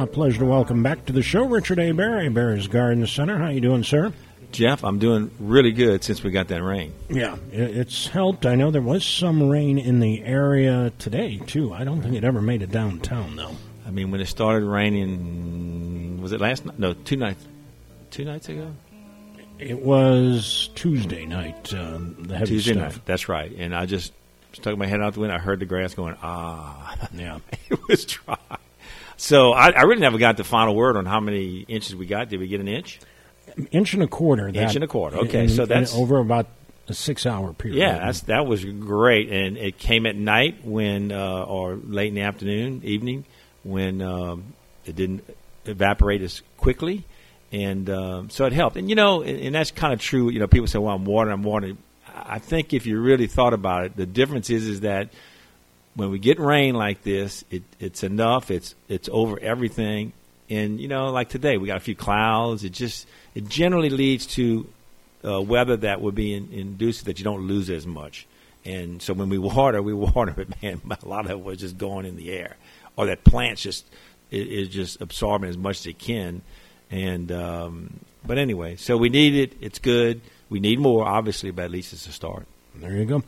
A pleasure to welcome back to the show Richard A. Barry, Hebert's Garden Center. How you doing, sir? Jeff, I'm doing really good since we got that rain. Yeah, it's helped. I know there was some rain in the area today too. I don't think it ever made it downtown though. I mean, when it started raining, was it last night? No, two nights. Two nights ago. It was Tuesday night. Um, the heavy Tuesday stuff. night. That's right. And I just stuck my head out the window. I heard the grass going. Ah, Yeah. it was dry. So I, I really never got the final word on how many inches we got. Did we get an inch? Inch and a quarter. That, Inch and a quarter. Okay, so that's- over about a six-hour period. Yeah, that's that was great, and it came at night when, uh, or late in the afternoon, evening, when um, it didn't evaporate as quickly, and um, so it helped. And you know, and, and that's kind of true. You know, people say, "Well, I'm watering, I'm watering." I think if you really thought about it, the difference is is that when we get rain like this, it, it's enough. It's it's over everything, and you know, like today, we got a few clouds. It just it generally leads to uh, weather that would be in, induced that you don't lose as much. And so when we water, we water, but man, a lot of it was just going in the air, or that plant's just is just absorbing as much as it can. And um, but anyway, so we need it. It's good. We need more, obviously, but at least it's a start. There you go.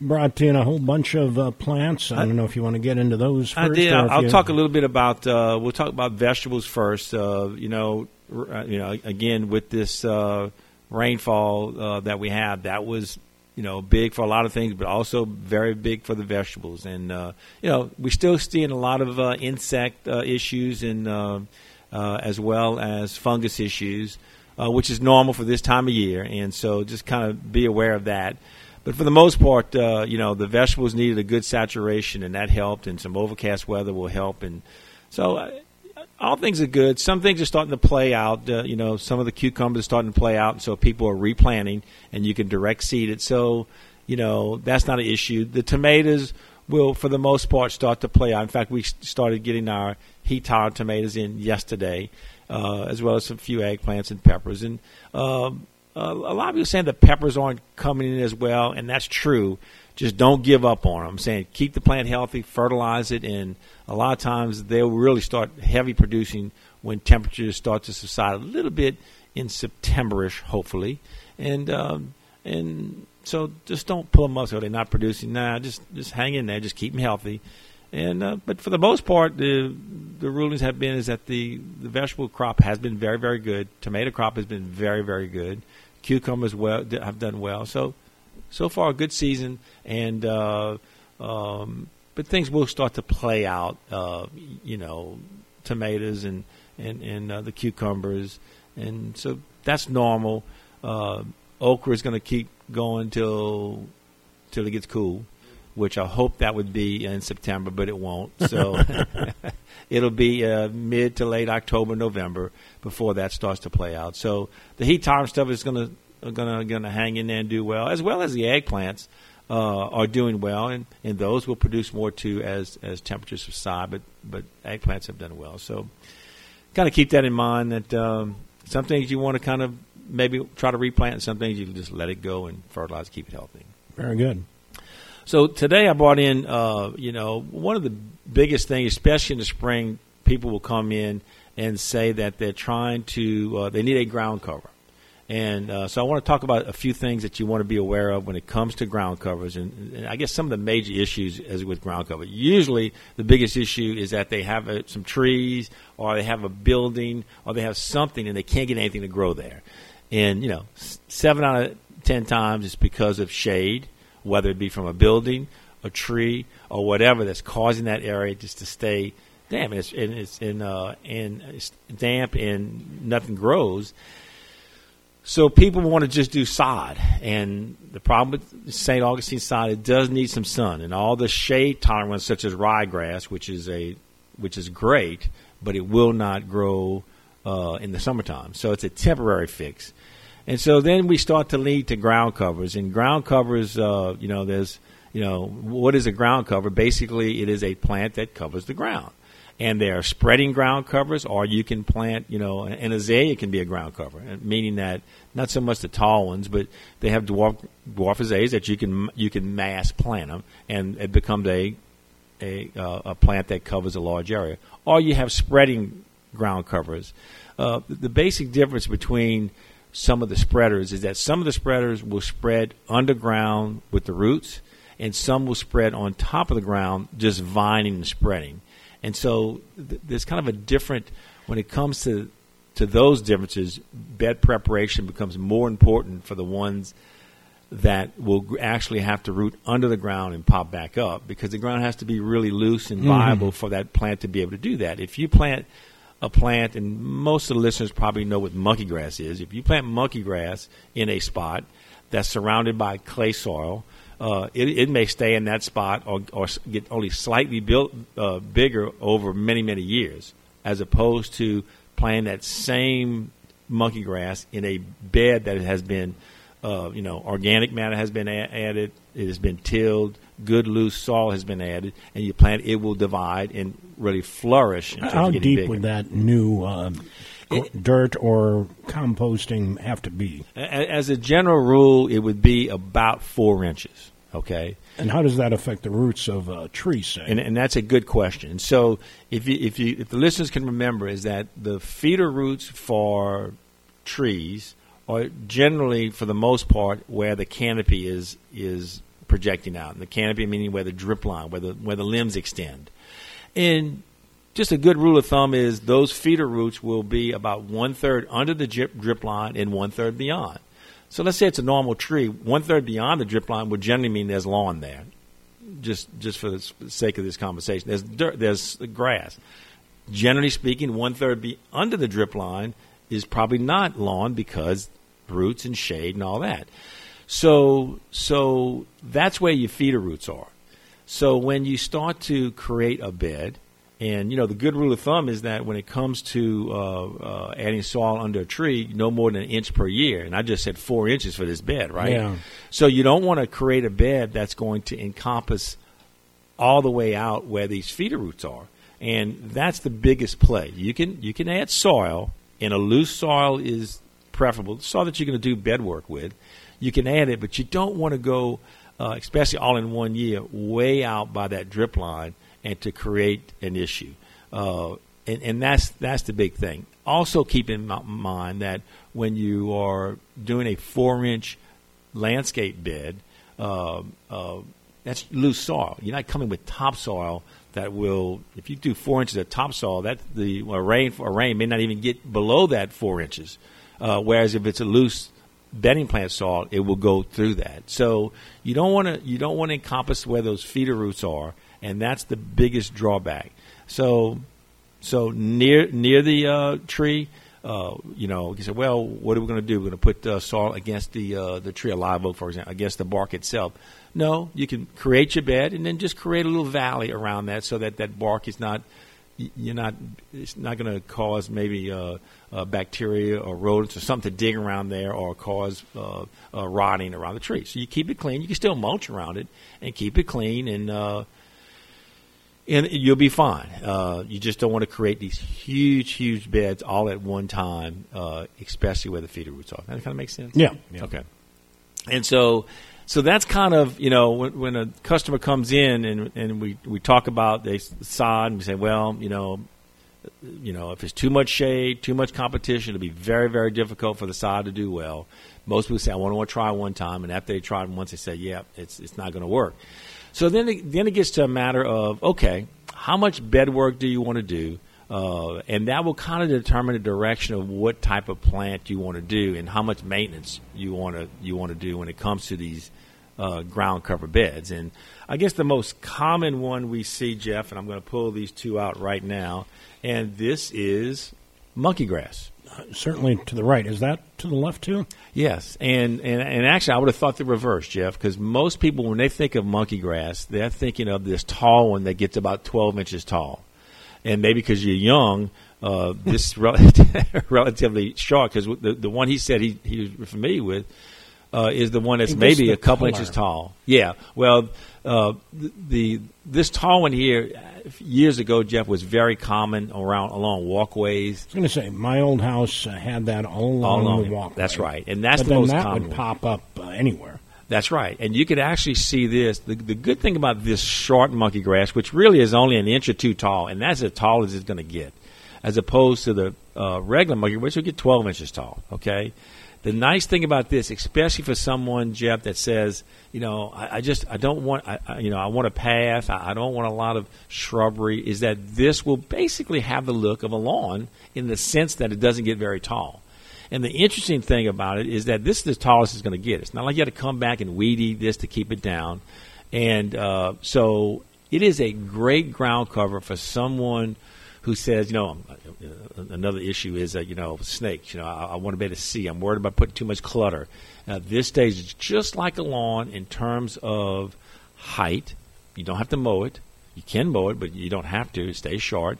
Brought in a whole bunch of uh, plants. I, I- don't know if you want to get into those first. I did. I'll, you- talk a little bit about. Uh, we'll talk about vegetables first. Uh, you know, r- uh, you know, again with this uh, rainfall uh, that we had, that was you know big for a lot of things, but also very big for the vegetables. And uh, you know, we're still seeing a lot of uh, insect uh, issues and uh, uh, as well as fungus issues, uh, which is normal for this time of year. And so, just kind of be aware of that. But for the most part, uh, you know, the vegetables needed a good saturation, and that helped. And some overcast weather will help. And so, uh, all things are good. Some things are starting to play out. Uh, you know, some of the cucumbers are starting to play out, and so people are replanting, and you can direct seed it. So, you know, that's not an issue. The tomatoes will, for the most part, start to play out. In fact, we started getting our heat tolerant tomatoes in yesterday, uh, as well as a few eggplants and peppers. And um, uh, a lot of people saying the peppers aren't coming in as well, and that's true. Just don't give up on them. I'm saying keep the plant healthy, fertilize it, and a lot of times they'll really start heavy producing when temperatures start to subside a little bit in Septemberish, hopefully, and um, and so just don't pull them up so they're not producing. Nah, just just hang in there, just keep them healthy. And uh, but for the most part, the the rulings have been is that the the vegetable crop has been very very good. Tomato crop has been very very good. Cucumbers well have done well. So so far a good season. And uh, um, but things will start to play out. Uh, you know, tomatoes and and and uh, the cucumbers, and so that's normal. Uh, okra is going to keep going till till it gets cool which I hope that would be in September, but it won't. So it'll be uh, mid to late October, November before that starts to play out. So the heat tolerant stuff is going to going to going to hang in there and do well, as well as the eggplants uh, are doing well, and, and those will produce more too as as temperatures subside. But but eggplants have done well, so kind of keep that in mind. That um, some things you want to kind of maybe try to replant, and some things you can just let it go and fertilize, keep it healthy. Very good. So today I brought in, uh, you know, one of the biggest things, especially in the spring, people will come in and say that they're trying to, uh, they need a ground cover. And uh, so I want to talk about a few things that you want to be aware of when it comes to ground covers, and, and I guess some of the major issues as with ground cover. Usually, the biggest issue is that they have uh, some trees, or they have a building, or they have something, and they can't get anything to grow there. And you know, seven out of ten times it's because of shade, whether it be from a building, a tree, or whatever that's causing that area just to stay damp and it's and it's in uh, and it's damp and nothing grows. So people want to just do sod, and the problem with St. Augustine sod, it does need some sun, and all the shade tolerance, such as ryegrass, which is a which is great, but it will not grow uh, in the summertime. So it's a temporary fix. And so then we start to lead to ground covers, and ground covers, uh, you know, there's, you know, what is a ground cover? Basically, it is a plant that covers the ground and they are spreading ground covers, or you can plant, you know, an azalea can be a ground cover, meaning that not so much the tall ones, but they have dwarf dwarf azaleas that you can you can mass plant them, and it becomes a a, uh, a plant that covers a large area. Or you have spreading ground covers. Uh, the basic difference between some of the spreaders is that some of the spreaders will spread underground with the roots, and some will spread on top of the ground, just vining and spreading. And so th- there's kind of a different when it comes to to those differences. Bed preparation becomes more important for the ones that will actually have to root under the ground and pop back up because the ground has to be really loose and viable mm-hmm. for that plant to be able to do that. If you plant a plant, and most of the listeners probably know what monkey grass is. If you plant monkey grass in a spot that's surrounded by clay soil, uh, it, it, may stay in that spot or, or get only slightly built uh, bigger over many many years, as opposed to planting that same monkey grass in a bed that has been, uh, you know, organic matter has been a- added, it has been tilled, good loose soil has been added, and you plant, it will divide and really flourish. How deep bigger. would that new uh, it, dirt or composting have to be? As a general rule, it would be about four inches. Okay. And how does that affect the roots of a tree? Say, and, and that's a good question. So, if you, if you if the listeners can remember, is that the feeder roots for trees are generally, for the most part, where the canopy is is projecting out. And the canopy meaning where the drip line, where the where the limbs extend. And just a good rule of thumb is those feeder roots will be about one third under the drip, drip line and one third beyond. So let's say it's a normal tree, one third beyond the drip line would generally mean there's lawn there. Just just for the sake of this conversation, there's dirt, there's grass. Generally speaking, one third be under the drip line is probably not lawn because roots and shade and all that. So so that's where your feeder roots are. So when you start to create a bed, and you know the good rule of thumb is that when it comes to uh, uh, adding soil under a tree, no more than an inch per year. And I just said four inches for this bed, right? Yeah. So you don't want to create a bed that's going to encompass all the way out where these feeder roots are, and that's the biggest play. You can you can add soil, and a loose soil is preferable. Soil that you're going to do bed work with, you can add it, but you don't want to go, uh, especially all in one year, way out by that drip line and to create an issue. Uh, and, and that's that's the big thing. Also, keep in mind that when you are doing a four-inch landscape bed, uh, uh, that's loose soil. You're not coming with topsoil that will. If you do four inches of topsoil, that the a rain a rain may not even get below that four inches. Uh, whereas if it's a loose bedding plant soil, it will go through that. So you don't want to you don't want to encompass where those feeder roots are and that's the biggest drawback. So, so near near the uh, tree, uh, you know, you say, well, what are we going to do? We're going to put uh, soil against the uh, the tree, a live oak, for example, against the bark itself. No, you can create your bed and then just create a little valley around that so that that bark is not you're not it's not going to cause maybe uh, uh, bacteria or rodents or something to dig around there or cause uh, uh, rotting around the tree. So you keep it clean. You can still mulch around it and keep it clean and uh, and you'll be fine. Uh, you just don't want to create these huge, huge beds all at one time, uh, especially where the feeder roots are. That kind of makes sense. Yeah. yeah. Okay. And so, so that's kind of you know when, when a customer comes in and and we we talk about the sod and we say, well, you know, you know, if it's too much shade, too much competition, it'll be very, very difficult for the sod to do well. Most people say, I want to try one time, and after they try it once, they say, yeah, it's it's not going to work. So then, it, then it gets to a matter of okay, how much bed work do you want to do? Uh, and that will kind of determine the direction of what type of plant you want to do and how much maintenance you want to you want to do when it comes to these uh, ground cover beds. And I guess the most common one we see, Jeff, and I'm going to pull these two out right now, and this is monkey grass certainly to the right. Is that to the left too? Yes, and and, and actually, I would have thought the reverse, Jeff, because most people, when they think of monkey grass, they're thinking of this tall one that gets about 12 inches tall, and maybe because you're young, uh, this relatively short. Because the the one he said he he was familiar with uh, is the one that's maybe a couple color. inches tall. Yeah. Well, uh, the, the, this tall one here years ago, Jeff, was very common around along walkways. I was going to say my old house uh, had that all along, all along the walkway. That's right, and that's but the most that common. would pop up uh, anywhere. That's right, and you could actually see this. The, the good thing about this short monkey grass, which really is only an inch or two tall, and that's as tall as it's going to get. as opposed to the uh, regular monkey, which will get 12 inches tall. Okay. The nice thing about this, especially for someone, Jeff, that says, you know, I, I just I don't want, I, I, you know, I want a path. I, I don't want a lot of shrubbery. Is that this will basically have the look of a lawn in the sense that it doesn't get very tall. And the interesting thing about it is that this is the tallest it's going to get. It's not like you got to come back and weed eat this to keep it down. And uh, so it is a great ground cover for someone who says, you know, another issue is, uh, you know, snakes. You know, I, I want to be able to see. I'm worried about putting too much clutter. Now, this stage is just like a lawn in terms of height. You don't have to mow it. You can mow it, but you don't have to. It stays short.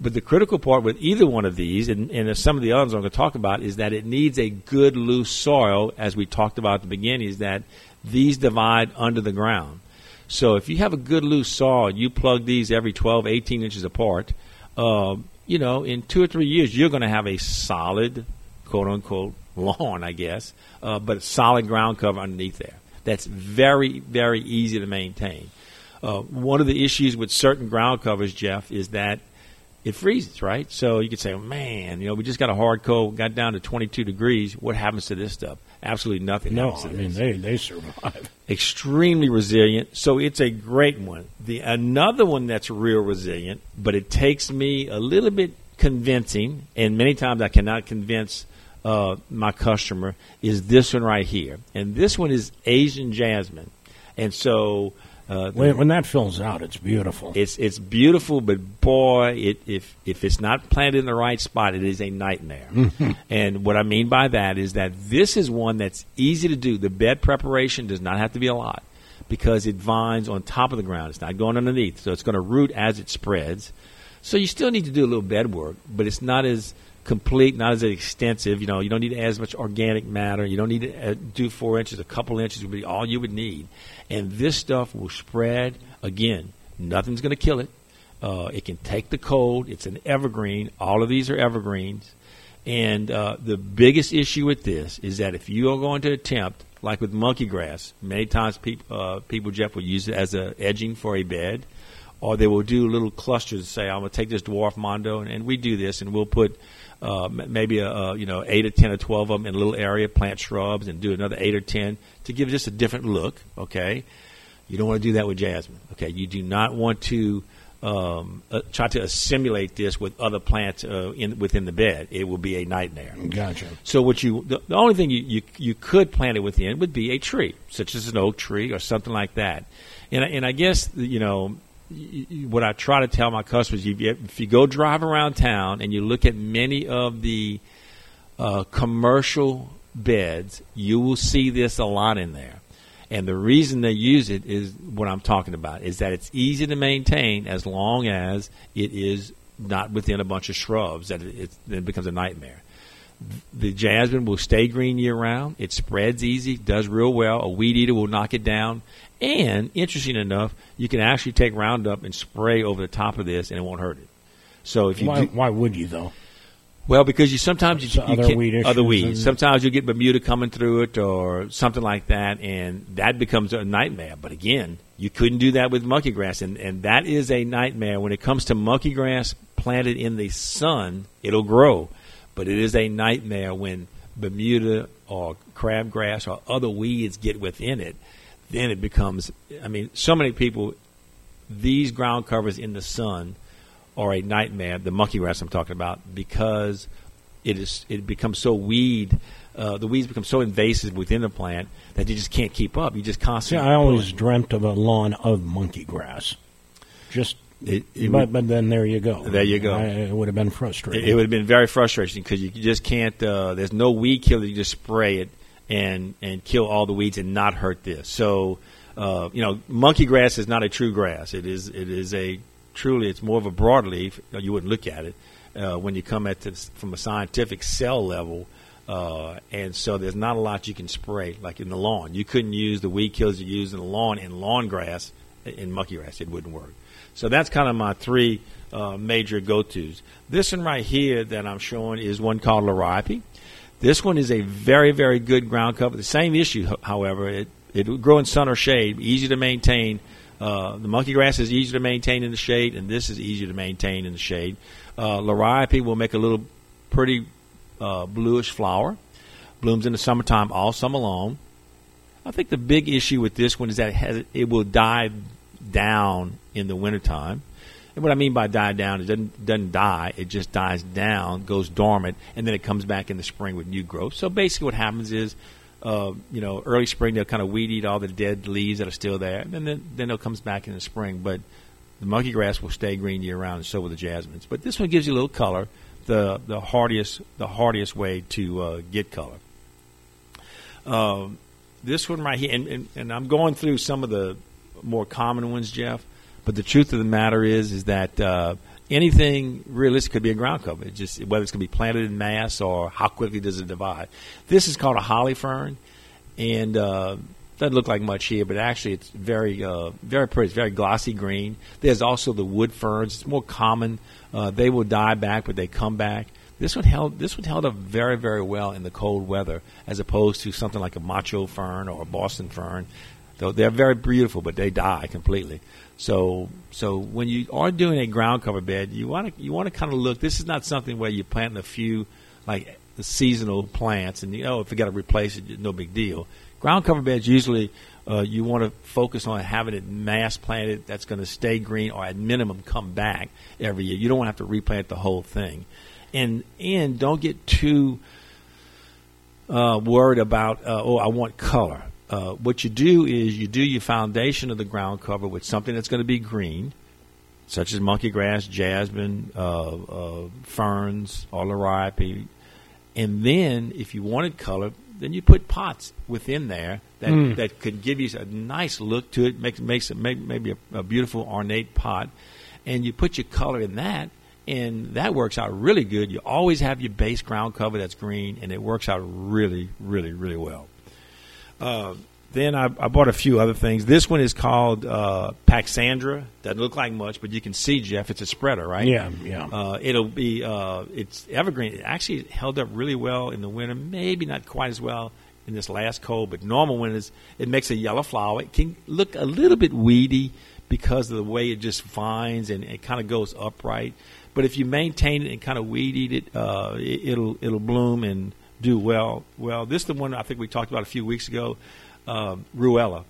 But the critical part with either one of these, and, and some of the others I'm going to talk about, is that it needs a good loose soil, as we talked about at the beginning, is that these divide under the ground. So if you have a good loose soil, you plug these every 12, 18 inches apart, uh, you know, in two or three years, you're going to have a solid, quote unquote, lawn, I guess, uh, but a solid ground cover underneath there. That's very, very easy to maintain. Uh, one of the issues with certain ground covers, Jeff, is that it freezes, right? So you could say, man, you know, we just got a hard cold, got down to 22 degrees. What happens to this stuff? Absolutely nothing. No, I mean they they survive. Extremely resilient. So it's a great one. The another one that's real resilient, but it takes me a little bit convincing, and many times I cannot convince uh, my customer. Is this one right here? And this one is Asian jasmine, and so uh, when, when, that fills out, it's beautiful. It's it's beautiful, but boy, it, if if it's not planted in the right spot, it is a nightmare. Mm-hmm. And what I mean by that is that this is one that's easy to do. The bed preparation does not have to be a lot because it vines on top of the ground. It's not going underneath, so it's going to root as it spreads. So you still need to do a little bed work, but it's not as complete, not as extensive. You know, you don't need as much organic matter. You don't need to uh, do four inches. A couple inches would be all you would need. And this stuff will spread. Again, nothing's going to kill it. Uh, it can take the cold. It's an evergreen. All of these are evergreens. And uh, the biggest issue with this is that if you are going to attempt, like with monkey grass, many times people, uh, people Jeff, will use it as a edging for a bed, or they will do little clusters and say, "I'm going to take this dwarf mondo," and, and we do this, and we'll put uh, maybe a, a, you know eight or ten or twelve of them in a little area, plant shrubs, and do another eight or ten to give just a different look. Okay, you don't want to do that with jasmine. Okay, you do not want to um, uh, try to assimilate this with other plants uh, in, within the bed. It will be a nightmare. Gotcha. So what you the, the only thing you, you you could plant it within would be a tree, such as an oak tree or something like that. And and I guess you know what I try to tell my customers, if you go drive around town and you look at many of the uh, commercial beds, you will see this a lot in there. And the reason they use it is what I'm talking about is that it's easy to maintain as long as it is not within a bunch of shrubs that it, it becomes a nightmare. The jasmine will stay green year round. It spreads easy, does real well. A weed eater will knock it down. And interesting enough, you can actually take Roundup and spray over the top of this, and it won't hurt it. So if you why, do, why would you though? Well, because you sometimes you, you other weed other weeds. Sometimes you get Bermuda coming through it or something like that, and that becomes a nightmare. But again, you couldn't do that with monkey grass, and and that is a nightmare when it comes to monkey grass planted in the sun. It'll grow, but it is a nightmare when Bermuda or crabgrass or other weeds get within it then it becomes. I mean, so many people. These ground covers in the sun are a nightmare. The monkey grass I'm talking about because it is it becomes so weed. Uh, the weeds become so invasive within the plant that you just can't keep up. You just constantly. See, I always pulling. dreamt of a lawn of monkey grass. Just it, it but, would, but then there you go. There you go. I, it would have been frustrating. It, it would have been very frustrating because you just can't. Uh, there's no weed killer. You just spray it and and kill all the weeds and not hurt this. So, uh, you know, monkey grass is not a true grass. It is it is a truly it's more of a broadleaf. You wouldn't look at it uh, when you come at this from a scientific cell level. Uh, and so there's not a lot you can spray like in the lawn. You couldn't use the weed killers you use in the lawn in lawn grass in monkey grass. It wouldn't work. So that's kind of my three uh, major go-tos. This one right here that I'm showing is one called Liriope. This one is a very, very good ground cover. The same issue, however, it it will grow in sun or shade, easy to maintain, Uh, the monkey grass is easy to maintain in the shade, and this is easy to maintain in the shade. Uh, Liriope will make a little pretty uh, bluish flower. Blooms in the summertime all summer long. I think the big issue with this one is that it, has, it will die down in the wintertime. And what I mean by die down, it doesn't doesn't die. It just dies down, goes dormant, and then it comes back in the spring with new growth. So basically, what happens is, uh, you know, early spring they'll kind of weed eat all the dead leaves that are still there, and then then it comes back in the spring. But the monkey grass will stay green year round, and so will the jasmines. But this one gives you a little color, the the hardiest the hardiest way to uh, get color. Uh, this one right here, and, and, and I'm going through some of the more common ones, Jeff. But the truth of the matter is, is that uh, anything realistic could be a ground cover. It just whether it's going to be planted in mass or how quickly does it divide. This is called a holly fern, and uh, doesn't look like much here, but actually it's very, uh, very pretty. It's very glossy green. There's also the wood ferns. It's more common. Uh, they will die back, but they come back. This one held this one held up very very well in the cold weather, as opposed to something like a macho fern or a Boston fern. They're very beautiful, but they die completely. So so when you are doing a ground cover bed, you want to you want to kind of look. This is not something where you're planting a few like seasonal plants, and you know if you got to replace it, no big deal. Ground cover beds usually uh, you want to focus on having it mass planted that's going to stay green or at minimum come back every year. You don't want to have to replant the whole thing and and don't get too uh, worried about uh, oh I want color. Uh, what you do is you do your foundation of the ground cover with something that's going to be green, such as monkey grass, jasmine, uh, uh, ferns, or liriope, and then if you wanted color, then you put pots within there that mm. that could give you a nice look to it, makes makes it make, maybe a, a beautiful ornate pot, and you put your color in that and that works out really good. You always have your base ground cover that's green, and it works out really, really, really well. Uh, then I, I, bought a few other things. This one is called uh, Pachysandra. Doesn't look like much, but you can see, Jeff, it's a spreader, right? Yeah, yeah. Uh, it'll be uh, it's evergreen. It actually held up really well in the winter. Maybe not quite as well in this last cold, but normal winters it makes a yellow flower. It can look a little bit weedy because of the way it just vines and it kind of goes upright. But if you maintain it and kind of weed eat it, uh, it will it'll bloom and do well. Well, this is the one I think we talked about a few weeks ago. Uh, Ruellia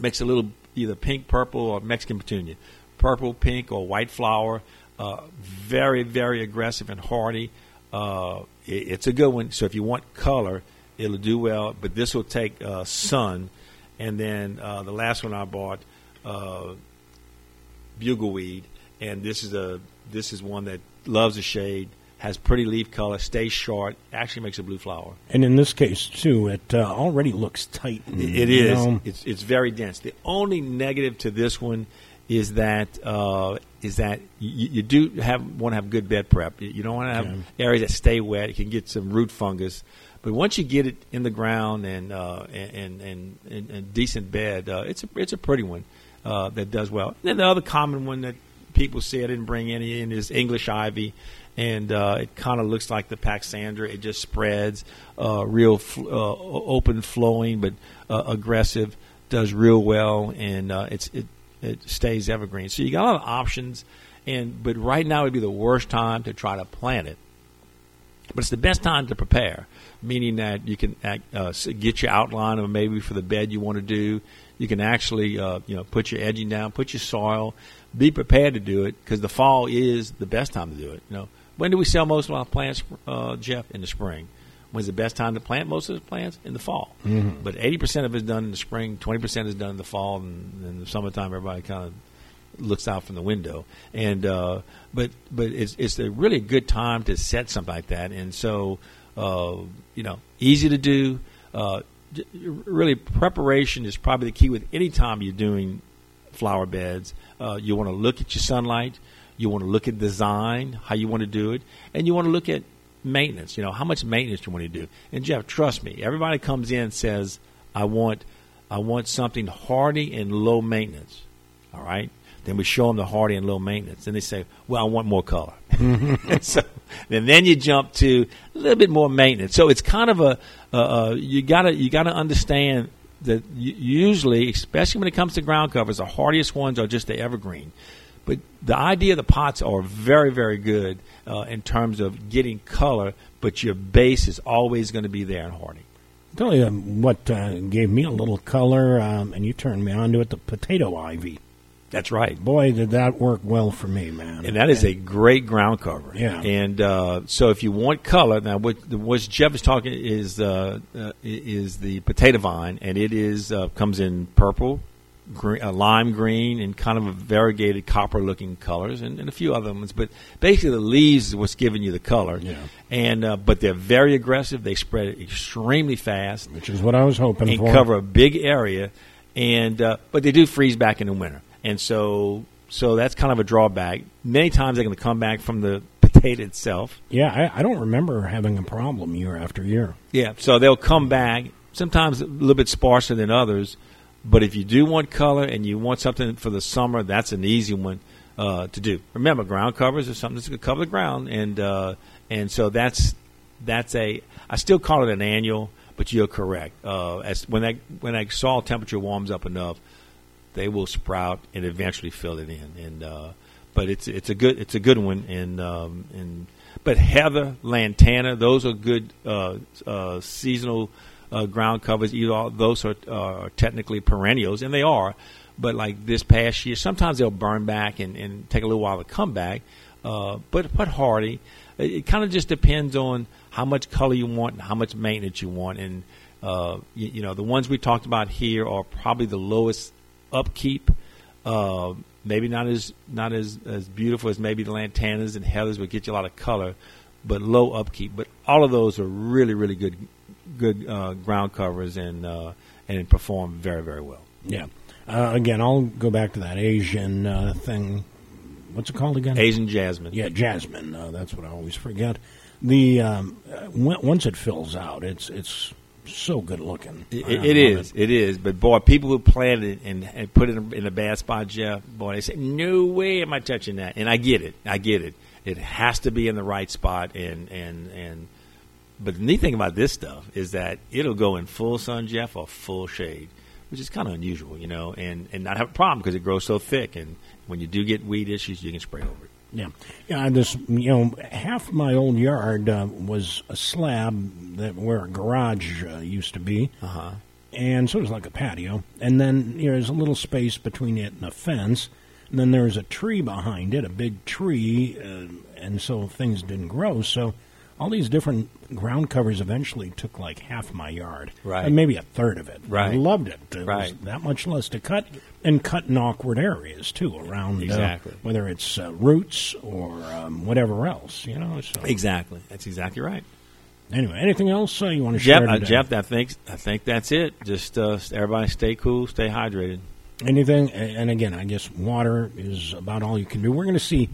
makes a little either pink, purple, or Mexican petunia, purple, pink, or white flower. Uh, very, very aggressive and hardy. Uh, it, it's a good one. So if you want color, it'll do well. But this will take uh, sun. And then uh, the last one I bought, uh, bugleweed, and this is a this is one that loves the shade, has pretty leaf color, stays short, actually makes a blue flower. And in this case, too, it uh, already looks tight. It is. Know. It's it's very dense. The only negative to this one is that uh, is that you, you, do have want to have good bed prep. You don't want to have okay. areas that stay wet. You can get some root fungus. But once you get it in the ground and uh, and, and, and, and decent bed, uh, it's a it's a pretty one uh, that does well. And then the other common one that people say I didn't bring any in is English ivy, and uh, it kind of looks like the Paxandra. It just spreads, uh, real fl- uh, open flowing, but uh, aggressive. Does real well, and uh, it's it it stays evergreen. So you got a lot of options, and but right now would be the worst time to try to plant it. But it's the best time to prepare, meaning that you can uh, get your outline of maybe for the bed you want to do. You can actually, you know, put your edging down, put your soil, be prepared to do it because the fall is the best time to do it. You know, when do we sell most of our plants, uh, Jeff? In the spring. When's the best time to plant most of the plants? In the fall. Mm-hmm. But eighty percent of it is done in the spring, twenty percent is done in the fall, and in the summertime, everybody kind of looks out from the window. And uh, but but it's it's a really good time to set something like that. And so uh, you know, easy to do. Uh, really, preparation is probably the key with any time you're doing flower beds. Uh, you want to look at your sunlight. You want to look at design, how you want to do it, and you want to look at maintenance. You know, how much maintenance you want to do. And Jeff, trust me, everybody comes in and says, "I want, I want something hardy and low maintenance." All right. Then we show them the hardy and low maintenance, and they say, "Well, I want more color." so, and then you jump to a little bit more maintenance. So it's kind of a uh, you gotta you gotta understand that usually, especially when it comes to ground covers, the hardiest ones are just the evergreen. But the idea of the pots are very, very good uh, in terms of getting color, but your base is always going to be there in hardy. I'll tell you what uh, gave me a little color, um, and you turned me on to it the potato ivy. That's right. Boy, did that work well for me, man. And that is a great ground cover. Yeah. And uh, so if you want color, now what, what Jeff is talking is uh, uh, is the potato vine, and it is uh, comes in purple, green, uh, lime green, and kind of a variegated copper-looking colors, and, and, a few other ones. But basically, the leaves is what's giving you the color. Yeah. And uh, but they're very aggressive. They spread extremely fast, which is what I was hoping and for. cover a big area. And but they do freeze back in the winter and so so that's kind of a drawback. Many times they're going to come back from the potato itself. Yeah, I, I, don't remember having a problem year after year. Yeah, so they'll come back. Sometimes a little bit sparser than others, but if you do want color and you want something for the summer, that's an easy one uh, to do. Remember, ground covers are something that's going to cover the ground, and uh, and so that's that's a. I still call it an annual, but you're correct. Uh, as when that when that soil temperature warms up enough they will sprout and eventually fill it in. And uh, but it's it's a good it's a good one. And um, and but heather, lantana, those are good uh, uh, seasonal uh, ground covers. Either those are uh, technically perennials, and they are. But like this past year, sometimes they'll burn back and, and take a little while to come back. Uh, but but hardy, it, it kind of just depends on how much color you want and how much maintenance you want. And uh, you, you, know the ones we talked about here are probably the lowest upkeep. Uh, maybe not as not as, as beautiful as maybe the lantanas and heathers would get you a lot of color, but low upkeep. But all of those are really really good good uh, ground covers and uh, and perform very very well. Yeah. Uh, again, I'll go back to that Asian uh, thing. What's it called again? Asian jasmine. Yeah, jasmine. Uh, that's what I always forget. The um, once it fills out, it's it's so good looking. it, it is, it. it is. But boy, people who plant it and, and put it in, in a bad spot, Jeff, boy, they say, "No way am I touching that." And I get it, I get it. It has to be in the right spot, and and and. But the neat thing about this stuff is that it'll go in full sun, Jeff, or full shade, which is kind of unusual, you know, and and not have a problem because it grows so thick. And when you do get weed issues, you can spray over it. Yeah, yeah. This you know, half my old yard uh, was a slab that where a garage uh, used to be, uh-huh. and so it was like a patio. And then you know, there's a little space between it and a fence. And then there's a tree behind it, a big tree, uh, and so things didn't grow. So all these different ground covers eventually took like half my yard, right, and maybe a third of it. Right, I loved it. It right, that much less to cut, and cut in awkward areas too, around uh, exactly uh, whether it's uh, roots or um, whatever else. You know, so. exactly. That's exactly right. Anyway, anything else uh, you want to Jeff, share? Uh, Jeff, I think I think that's it. Just uh, everybody stay cool, stay hydrated. Anything, and again, I guess water is about all you can do. We're going to see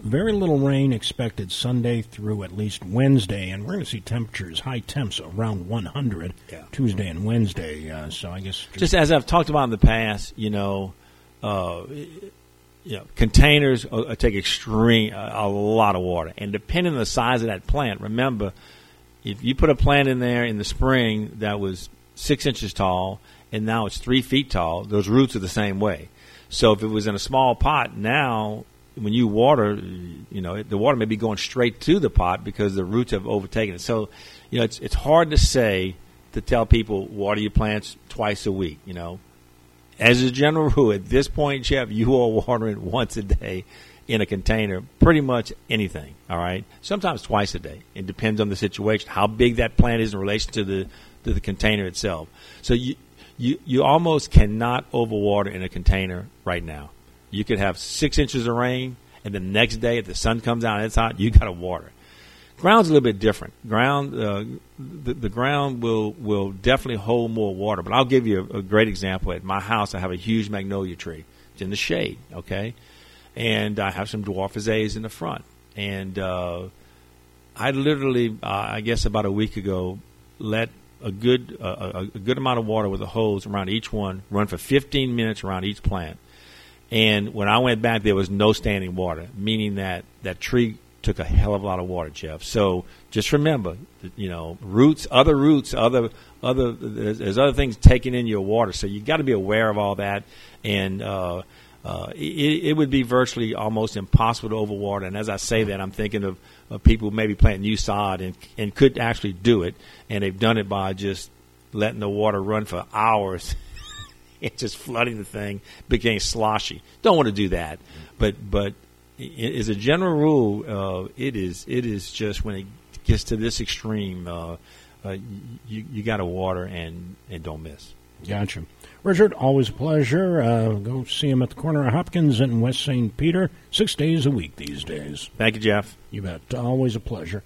very little rain expected Sunday through at least Wednesday, and we're going to see temperatures, high temps around 100 yeah. Tuesday and Wednesday. Uh, so I guess just, just, as I've talked about in the past, you know, uh, you know, containers take extreme a lot of water, and depending on the size of that plant, remember, if you put a plant in there in the spring that was six inches tall and now it's three feet tall, those roots are the same way. So if it was in a small pot, now when you water, you know, the water may be going straight to the pot because the roots have overtaken it. So, you know, it's it's hard to say to tell people water your plants twice a week. You know, as a general rule, at this point, Jeff, you are watering once a day in a container, pretty much anything. All right, sometimes twice a day. It depends on the situation, how big that plant is in relation to the to the container itself. So you you you almost cannot overwater in a container right now. You could have six inches of rain, and the next day, if the sun comes out and it's hot, you got to water. Ground's a little bit different. Ground, uh, the, the ground will will definitely hold more water. But I'll give you a, a great example. At my house, I have a huge magnolia tree. It's in the shade, okay, and I have some dwarf azaleas in the front. And uh, I literally, uh, I guess about a week ago, let a good uh, a, a good amount of water with a hose around each one run for 15 minutes around each plant and when I went back, there was no standing water, meaning that that tree took a hell of a lot of water, Jeff. So just remember, you know, roots, other roots, other other there's, there's other things taking in your water. So you got to be aware of all that, and uh, uh, it, it would be virtually almost impossible to overwater. And as I say that, I'm thinking of, of people maybe planting new sod and and could actually do it, and they've done it by just letting the water run for hours. and just flooding the thing, became sloshy. Don't want to do that, but but as a general rule, uh, it is it is just when it gets to this extreme, uh, uh, you you got to water and and don't miss. Gotcha. Richard, always a pleasure. Uh, go see him at the corner of Hopkins and West St. Peter, six days a week these days. Thank you, Jeff. You bet. Always a pleasure.